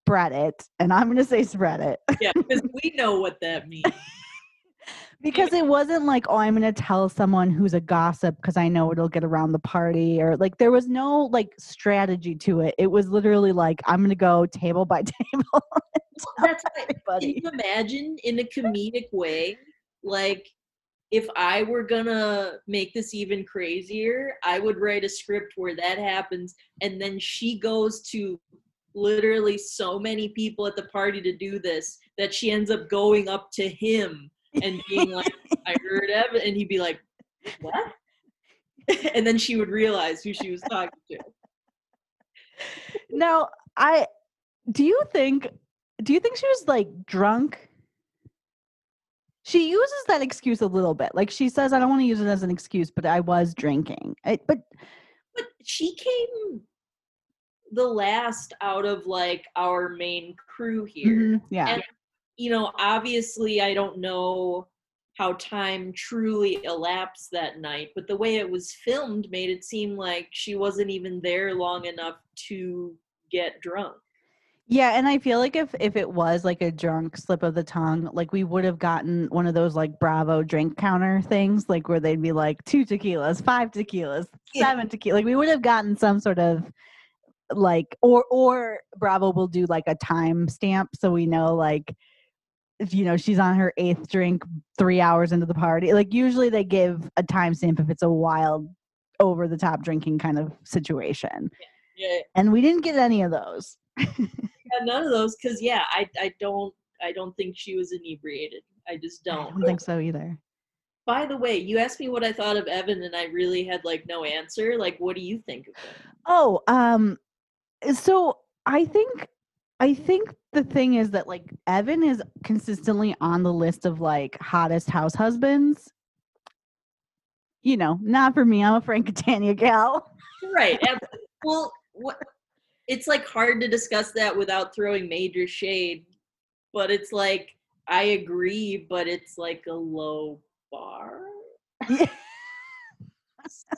S1: spread it, and I'm going to say spread it.
S2: yeah, because we know what that means.
S1: because it wasn't like oh i'm going to tell someone who's a gossip because i know it'll get around the party or like there was no like strategy to it it was literally like i'm going to go table by table
S2: that's what, can you imagine in a comedic way like if i were gonna make this even crazier i would write a script where that happens and then she goes to literally so many people at the party to do this that she ends up going up to him and being like, I heard Evan, and he'd be like, what? and then she would realize who she was talking to.
S1: Now, I do you think do you think she was like drunk? She uses that excuse a little bit. Like she says, I don't want to use it as an excuse, but I was drinking. I, but
S2: but she came the last out of like our main crew here.
S1: Mm-hmm, yeah.
S2: And you know, obviously, I don't know how time truly elapsed that night, but the way it was filmed made it seem like she wasn't even there long enough to get drunk.
S1: Yeah, and I feel like if if it was like a drunk slip of the tongue, like we would have gotten one of those like Bravo drink counter things, like where they'd be like two tequilas, five tequilas, yeah. seven tequila. Like we would have gotten some sort of like or or Bravo will do like a time stamp so we know like you know she's on her eighth drink three hours into the party like usually they give a timestamp if it's a wild over the top drinking kind of situation.
S2: Yeah, yeah.
S1: and we didn't get any of those.
S2: Yeah, none of those because yeah i i don't i don't think she was inebriated. I just don't.
S1: i don't think so either.
S2: By the way you asked me what i thought of evan and i really had like no answer like what do you think of him?
S1: Oh um Eh, so i think I think the thing is that like Evan is consistently on the list of like hottest house husbands. You know, not for me. I'm a Frank Catania gal.
S2: Right. well, what, it's like hard to discuss that without throwing major shade, but it's like I agree, but it's like a low bar. Yeah.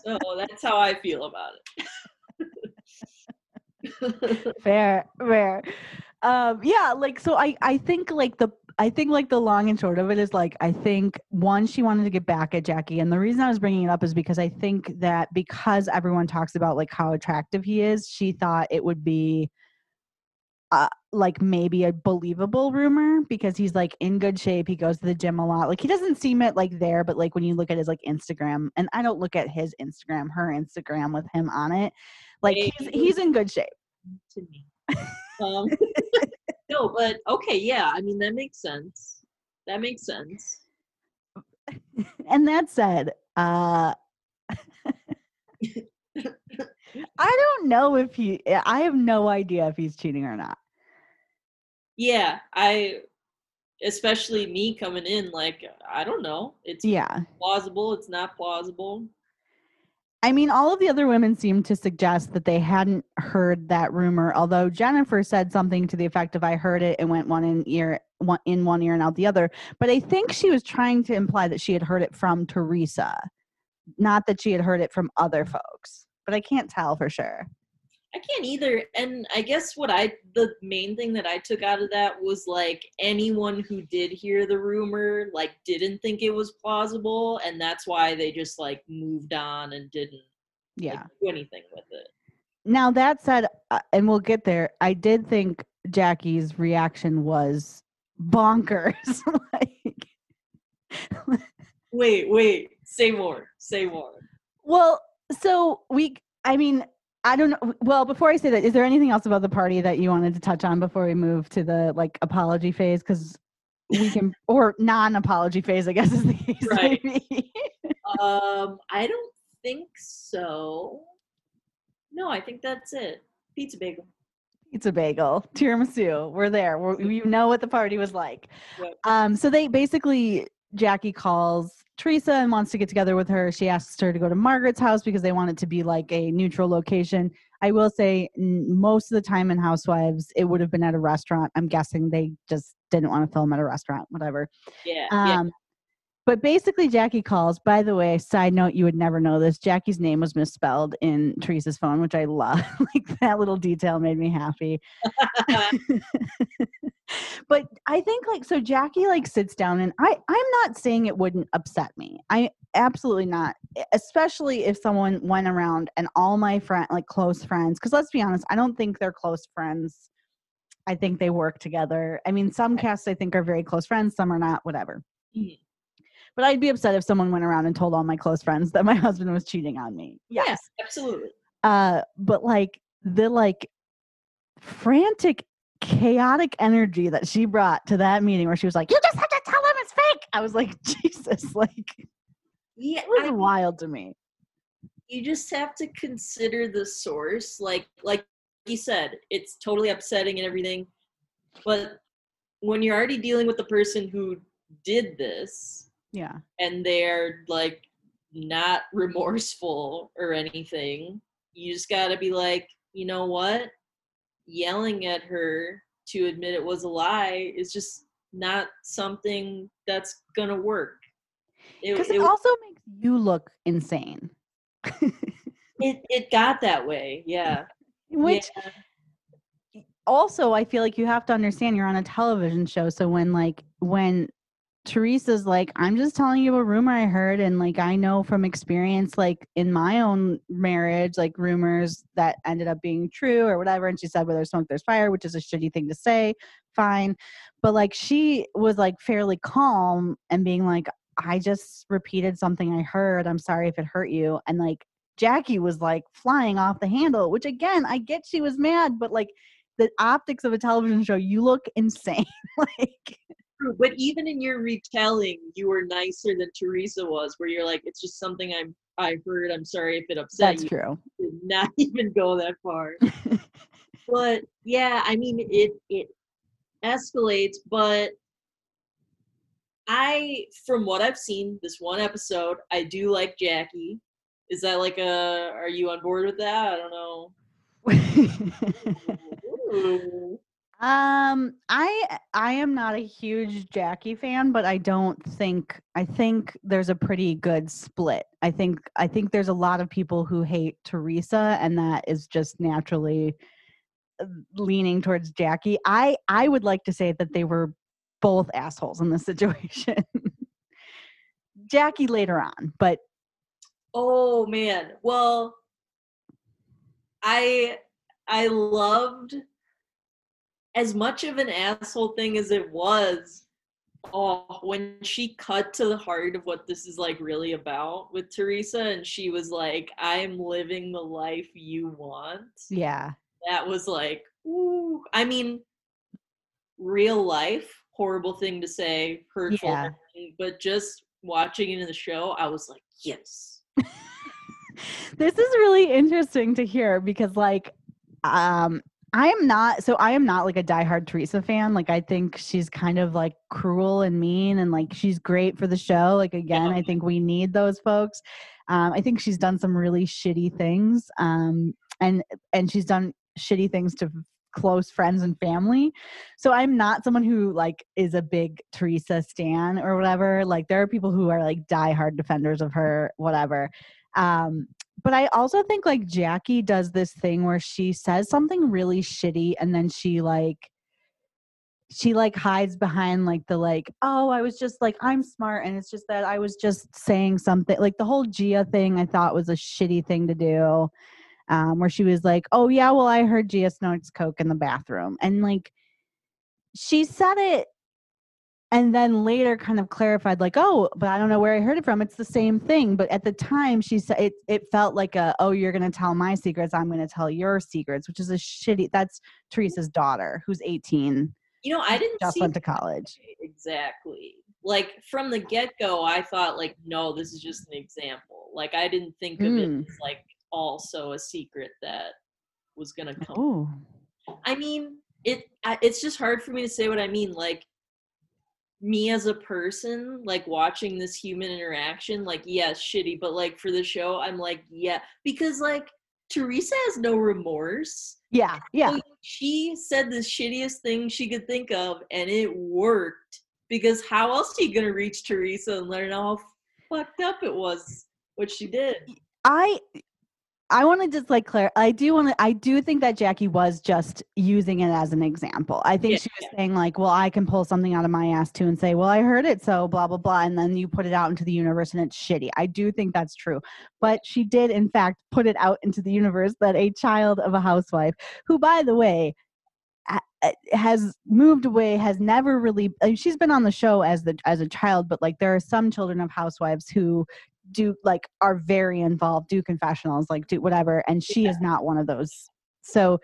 S2: so that's how I feel about it.
S1: fair, fair. Um, yeah, like so I I think like the I think like the long and short of it is like I think one she wanted to get back at Jackie and the reason I was bringing it up is because I think that because everyone talks about like how attractive he is, she thought it would be uh, like maybe a believable rumor because he's like in good shape. He goes to the gym a lot. Like he doesn't seem it like there, but like when you look at his like Instagram, and I don't look at his Instagram, her Instagram with him on it, like he's, he's in good shape.
S2: To me. Um, no, but okay, yeah. I mean, that makes sense. That makes sense.
S1: And that said, uh, I don't know if he. I have no idea if he's cheating or not.
S2: Yeah, I especially me coming in like I don't know. It's
S1: yeah
S2: plausible. It's not plausible.
S1: I mean, all of the other women seemed to suggest that they hadn't heard that rumor. Although Jennifer said something to the effect of "I heard it and went one in ear, one in one ear and out the other." But I think she was trying to imply that she had heard it from Teresa, not that she had heard it from other folks. But I can't tell for sure.
S2: I can't either. And I guess what I the main thing that I took out of that was like anyone who did hear the rumor like didn't think it was plausible and that's why they just like moved on and didn't
S1: yeah
S2: like, do anything with it.
S1: Now that said, uh, and we'll get there. I did think Jackie's reaction was bonkers. like
S2: Wait, wait. Say more. Say more.
S1: Well, so we I mean, I don't know. Well, before I say that, is there anything else about the party that you wanted to touch on before we move to the like apology phase? Because we can, or non-apology phase, I guess is the case.
S2: Right. um, I don't think so. No, I think that's it. Pizza bagel.
S1: Pizza bagel, tiramisu. We're there. We're, you know what the party was like.
S2: Yep.
S1: Um, so they basically Jackie calls Teresa and wants to get together with her. She asks her to go to Margaret's house because they want it to be like a neutral location. I will say, n- most of the time in Housewives, it would have been at a restaurant. I'm guessing they just didn't want to film at a restaurant, whatever.
S2: Yeah. yeah.
S1: Um, But basically, Jackie calls. By the way, side note, you would never know this. Jackie's name was misspelled in Teresa's phone, which I love. like that little detail made me happy. but I think like so Jackie like sits down and I I'm not saying it wouldn't upset me. I absolutely not. Especially if someone went around and all my friend like close friends cuz let's be honest, I don't think they're close friends. I think they work together. I mean, some casts I think are very close friends, some are not, whatever.
S2: Mhm.
S1: But I'd be upset if someone went around and told all my close friends that my husband was cheating on me. Yes.
S2: Yes, absolutely.
S1: Uh, but like the like frantic, chaotic energy that she brought to that meeting where she was like, You just have to tell him it's fake. I was like, Jesus, like
S2: Yeah,
S1: it was
S2: I-
S1: wild to me.
S2: you just have to consider the source like like you said it's totally upsetting and everything but when you're already dealing with the person who did this
S1: Yeah.
S2: and they're like not remorseful or anything you just got to be like you know what yelling at her to admit it was a lie is just not something that's gonna work it,
S1: Because
S2: it,
S1: it also makes you look insane.
S2: it, it got that way yeah
S1: Which
S2: Yeah.
S1: also I feel like you have to understand you're on a television show. So when like when Teresa's like, I'm just telling you a rumor I heard, and like I know from experience, like in my own marriage, like rumors that ended up being true or whatever. And she said, where there's smoke, there's fire, which is a shitty thing to say. Fine. But like she was like fairly calm and being like, I just repeated something I heard. I'm sorry if it hurt you. And like Jackie was like flying off the handle, which again, I get she was mad, but like the optics of a television show, you look insane. like
S2: True, But even in your retelling, you were nicer than Teresa was, where you're like, it's just something I'm I heard. I'm sorry if it upset
S1: that's
S2: you.
S1: true.
S2: Did not even go that far. but yeah, I mean it it escalates, but I from what I've seen, this one episode, I do like Jackie. Is that like a are you on board with that? I don't know.
S1: Um, I I am not a huge Jackie fan, but I don't think I think there's a pretty good split. I think I think there's a lot of people who hate Teresa, and that is just naturally uh, leaning towards Jackie. I I would like to say that they were both assholes in this situation. Jackie later on, but
S2: Oh man. Well, I I loved as much of an asshole thing as it was. Oh, when she cut to the heart of what this is like really about with Teresa and she was like, I'm living the life you want.
S1: yeah.
S2: That was like, ooh. I mean, real life, horrible thing to say, hurtful,
S1: Yeah.
S2: thing, but just watching it in the show, I was like, yes.
S1: this is really interesting to hear because like um I am not so I am not like a diehard Teresa fan. Like I think she's kind of like cruel and mean and like she's great for the show. Like again, I think we need those folks. Um I think she's done some really shitty things. Um and and she's done shitty things to close friends and family. So I'm not someone who like is a big Teresa stan or whatever. Like there are people who are like diehard defenders of her, whatever. Um, but I also think like Jackie does this thing where she says something really shitty and then she like she like hides behind like the like oh I was just like I'm smart and it's just that I was just saying something like the whole Gia thing I thought was a shitty thing to do um where she was like oh yeah well I heard Gia smokes coke in the bathroom and like she said it and then later kind of clarified like oh but i don't know where i heard it from it's the same thing but at the time she said it, it felt like a oh you're going to tell my secrets i'm going to tell your secrets which is a shitty that's teresa's daughter who's 18
S2: You know, I didn't
S1: just
S2: see
S1: went to college
S2: exactly. Like from the get go, I thought like, no, this is just an example. Like I didn't think of
S1: Mm.
S2: it as like also a secret that was gonna come.
S1: oh
S2: I mean, it. It's just hard for me to say what I mean. Like me as a person, like watching this human interaction, like yes, shitty, but like for the show, I'm like yeah, because like Teresa has no remorse.
S1: Yeah, yeah.
S2: So she said the shittiest thing she could think of, and it worked. Because how else are you gonna reach Teresa and let her know how fucked up it was what she did?
S1: I I want to just like Claire. I do want to. I do think that Jackie was just using it as an example. I think
S2: Yeah,
S1: she was saying like, "Well, I can pull something out of my ass too and say, well, I heard it, so blah blah blah," and then you put it out into the universe and it's shitty. I do think that's true, but she did in fact put it out into the universe that a child of a housewife, who by the way uh, has moved away has never really I mean, she's been on the show as the as a child but like there are some children of housewives who do like are very involved do confessionals like do whatever and she is not one of those. So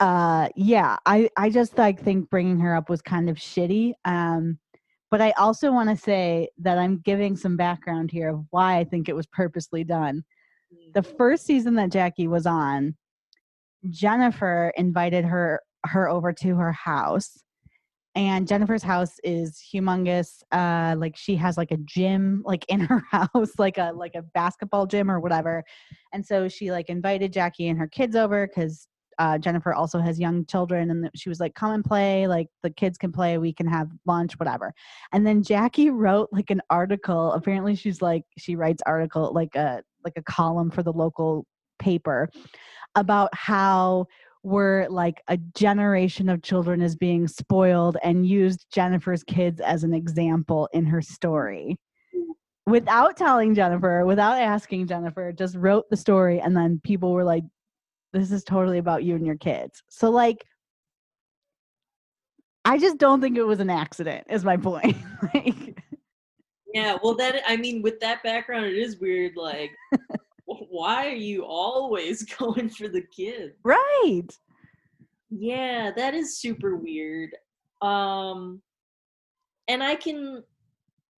S1: uh yeah i i just like think bringing her up was kind of shitty um but i also want to say that i'm giving some background here of why i think it was purposely done. The first season that Jackie was on, Jennifer invited her her over to her house. And Jennifer's house is humongous. Uh like she has like a gym like in her house, like a like a basketball gym or whatever. And so she like invited Jackie and her kids over cuz uh, Jennifer also has young children, and she was like, "Come and play. Like the kids can play. We can have lunch, whatever." And then Jackie wrote like an article. Apparently, she's like she writes article like a like a column for the local paper about how we're like a generation of children is being spoiled and used Jennifer's kids as an example in her story. Mm. Without telling Jennifer, without asking Jennifer, just wrote the story and then people were like this is totally about you and your kids. So like I just don't think it was an accident is my point. like
S2: Yeah, well, that I mean, with that background, it is weird. Like, why are you always going for the kid?
S1: right.
S2: Yeah, that is super weird. Um, and I can,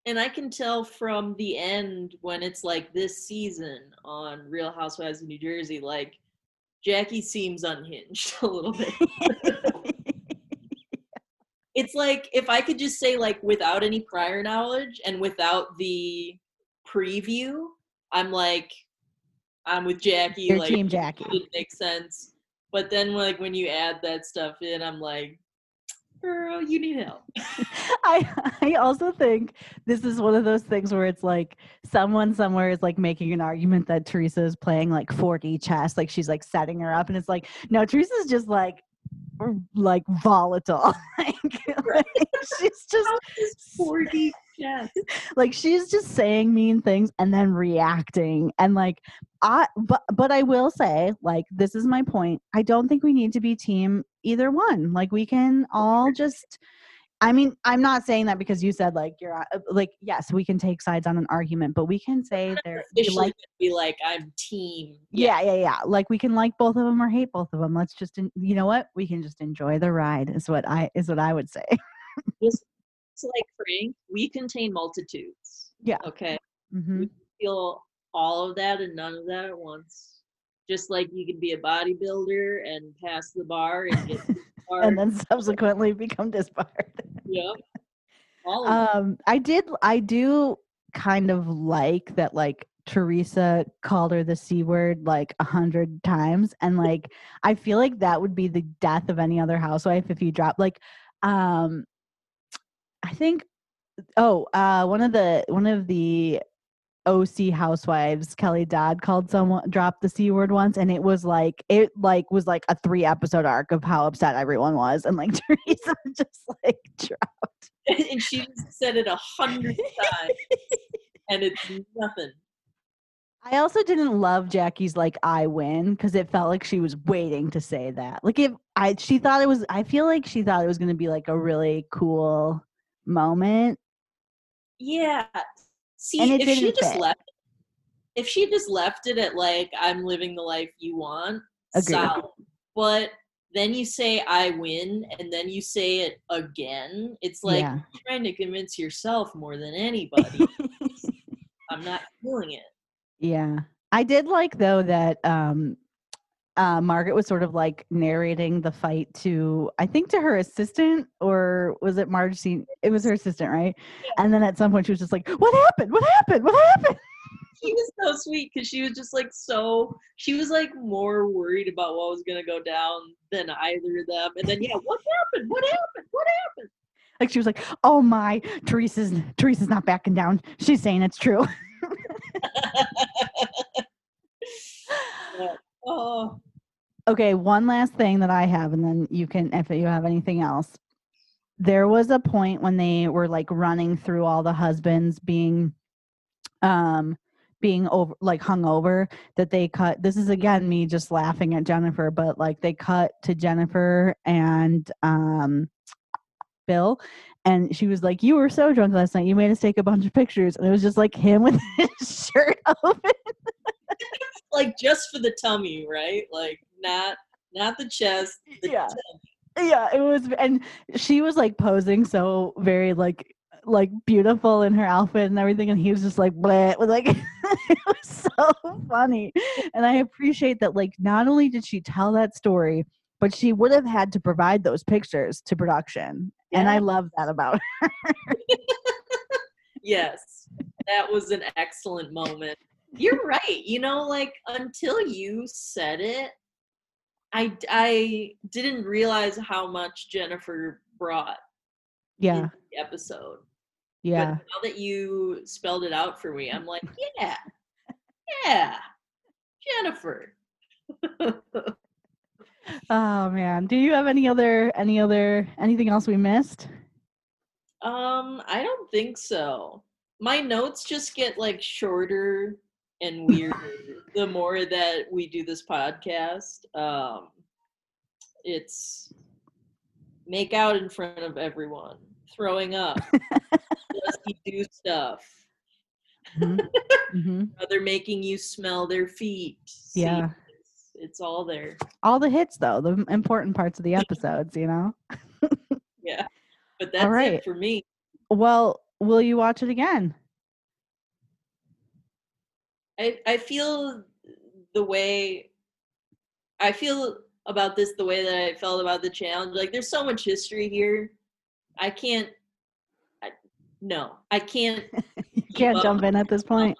S2: and I can tell from the end when it's like this season on Real Housewives of New Jersey, like Jackie seems unhinged a little bit. it's like if I could just say like without any prior knowledge and without the preview, I'm like I'm with Jackie.
S1: Your
S2: like
S1: team Jackie.
S2: it makes sense. But then like when you add that stuff in, I'm like, girl, you need help.
S1: I I also think this is one of those things where it's like someone somewhere is like making an argument that Teresa is playing like 4D chess, like she's like setting her up, and it's like no, Teresa's just like like volatile. like, like, she's just
S2: is 4D
S1: like she's just saying mean things and then reacting and like i but but i will say like this is my point. I don't think we need to be team either one. Like we can all just i mean i'm not saying that because you said like you're uh, like yes we can take sides on an argument but we can say they're like
S2: be like, I'm team.
S1: yeah. Yeah yeah like we can like both of them or hate both of them let's just you know what? We can just enjoy the ride is what i is what i would say
S2: Just like Frank, we contain multitudes.
S1: Yeah.
S2: Okay.
S1: Mm-hmm.
S2: Feel all of that and none of that at once. Just like you can be a bodybuilder and pass the bar and get disbarred.
S1: and then subsequently become disbarred
S2: Yep. All of
S1: um i did i do kind of like that like teresa called her the c word like a hundred times and like i feel like that would be the death of any other housewife if you drop like um i think oh uh one of the one of the OC housewives, Kelly Dodd called someone dropped the C word once and it was like it like was like a three episode arc of how upset everyone was and like Teresa just like dropped
S2: and she said it a hundred times and it's nothing.
S1: I also didn't love Jackie's like I win because it felt like she was waiting to say that. Like if I she thought it was I feel like she thought it was gonna be like a really cool moment.
S2: Yeah. See, if she
S1: didn't
S2: just
S1: fit.
S2: left if she just left it at like I'm living the life you want,
S1: Agreed.
S2: solid. But then you say I win and then you say it again. It's like
S1: Yeah.
S2: trying to convince yourself more than anybody. I'm not feeling it.
S1: Yeah. I did like though that um uh, Margaret was sort of like narrating the fight to, I think, to her assistant, or was it Margie? It was her assistant, right? And then at some point, she was just like, "What happened? What happened? What happened?"
S2: She was so sweet because she was just like so. She was like more worried about what was gonna go down than either of them. And then yeah, what happened? What happened? What happened?
S1: Like she was like, "Oh my, Teresa's Teresa's not backing down. She's saying it's true."
S2: oh,
S1: Okay, one last thing that I have, and then you can, if you have anything else. There was a point when they were like running through all the husbands being, um, being over like hung over that they cut. This is again me just laughing at Jennifer, but like they cut to Jennifer and um, Bill, and she was like, "You were so drunk last night. You made us take a bunch of pictures," and it was just like him with his shirt open.
S2: like just for the tummy, right? Like not not the chest. The
S1: Yeah.
S2: tummy.
S1: yeah it was and she was like posing so very like like beautiful in her outfit and everything and he was just like bleh was like it was so funny and i appreciate that like not only did she tell that story but she would have had to provide those pictures to production and i love that about her
S2: Yes, that was an excellent moment. You're right. You know, like until you said it, I I didn't realize how much Jennifer brought
S1: yeah
S2: in the episode.
S1: yeah
S2: But now that you spelled it out for me, I'm like, yeah, yeah, Jennifer.
S1: oh man do you have any other any other anything else we missed
S2: Um, I don't think so. My notes just get like shorter and weirder the more that we do this podcast. Um, it's make out in front of everyone, throwing up, do stuff.
S1: Mhm. Mhm.
S2: Uh, They're making you smell their feet.
S1: Yeah.
S2: it's, it's all there.
S1: all the hits though the important parts of the episodes you know
S2: Yeah, but that's
S1: right.
S2: it for me.
S1: Well, will you watch it again?
S2: I I feel the way I feel about this the way that I felt about the challenge. Like there's so much history here. I can't I, no, I can't
S1: You can't jump in at this point.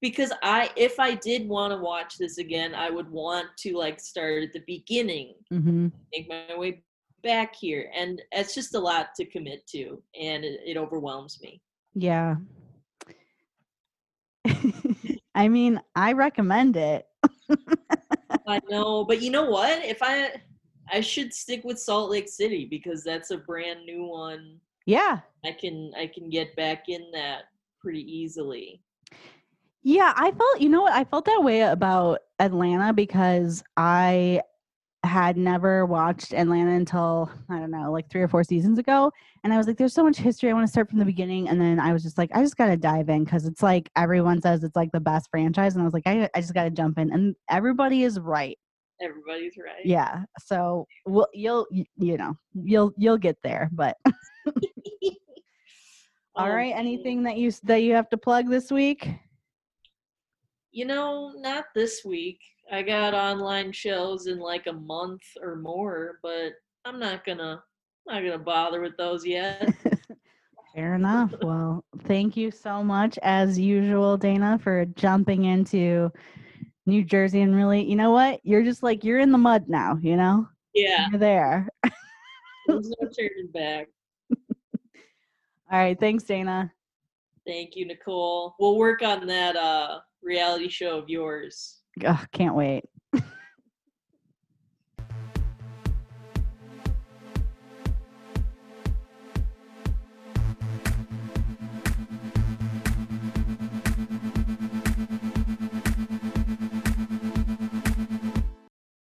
S2: because I if I did want to watch this again, I would want to like start at the beginning,
S1: hmm
S2: make my way back here and it's just a lot to commit to and it, it overwhelms me.
S1: Yeah. I mean, I recommend it.
S2: I know, but you know what? If I I should stick with Salt Lake City because that's a brand new one.
S1: Yeah.
S2: I can I can get back in that pretty easily.
S1: Yeah, I felt, you know what? I felt that way about Atlanta because I had never watched Atlanta until, I don't know, like three or four seasons ago. And I was like, there's so much history. I want to start from the beginning. And then I was just like, I just got to dive in because it's like everyone says it's like the best franchise. And I was like, I, I just got to jump in. And everybody is right.
S2: Everybody's right.
S1: Yeah. So we'll, you'll, you know, you'll, you'll get there. But all right. Anything that you, that you have to plug this week?
S2: You know, not this week. I got online shows in like a month or more, but I'm not gonna not gonna bother with those yet.
S1: Fair enough. Well, thank you so much, as usual, Dana, for jumping into New Jersey and really, you know what? You're just like, you're in the mud now, you know?
S2: yeah,
S1: You're there.
S2: there's no turning back.
S1: All right. Thanks, Dana.
S2: Thank you, Nicole. We'll work on that uh reality show of yours.
S1: Ugh, can't wait.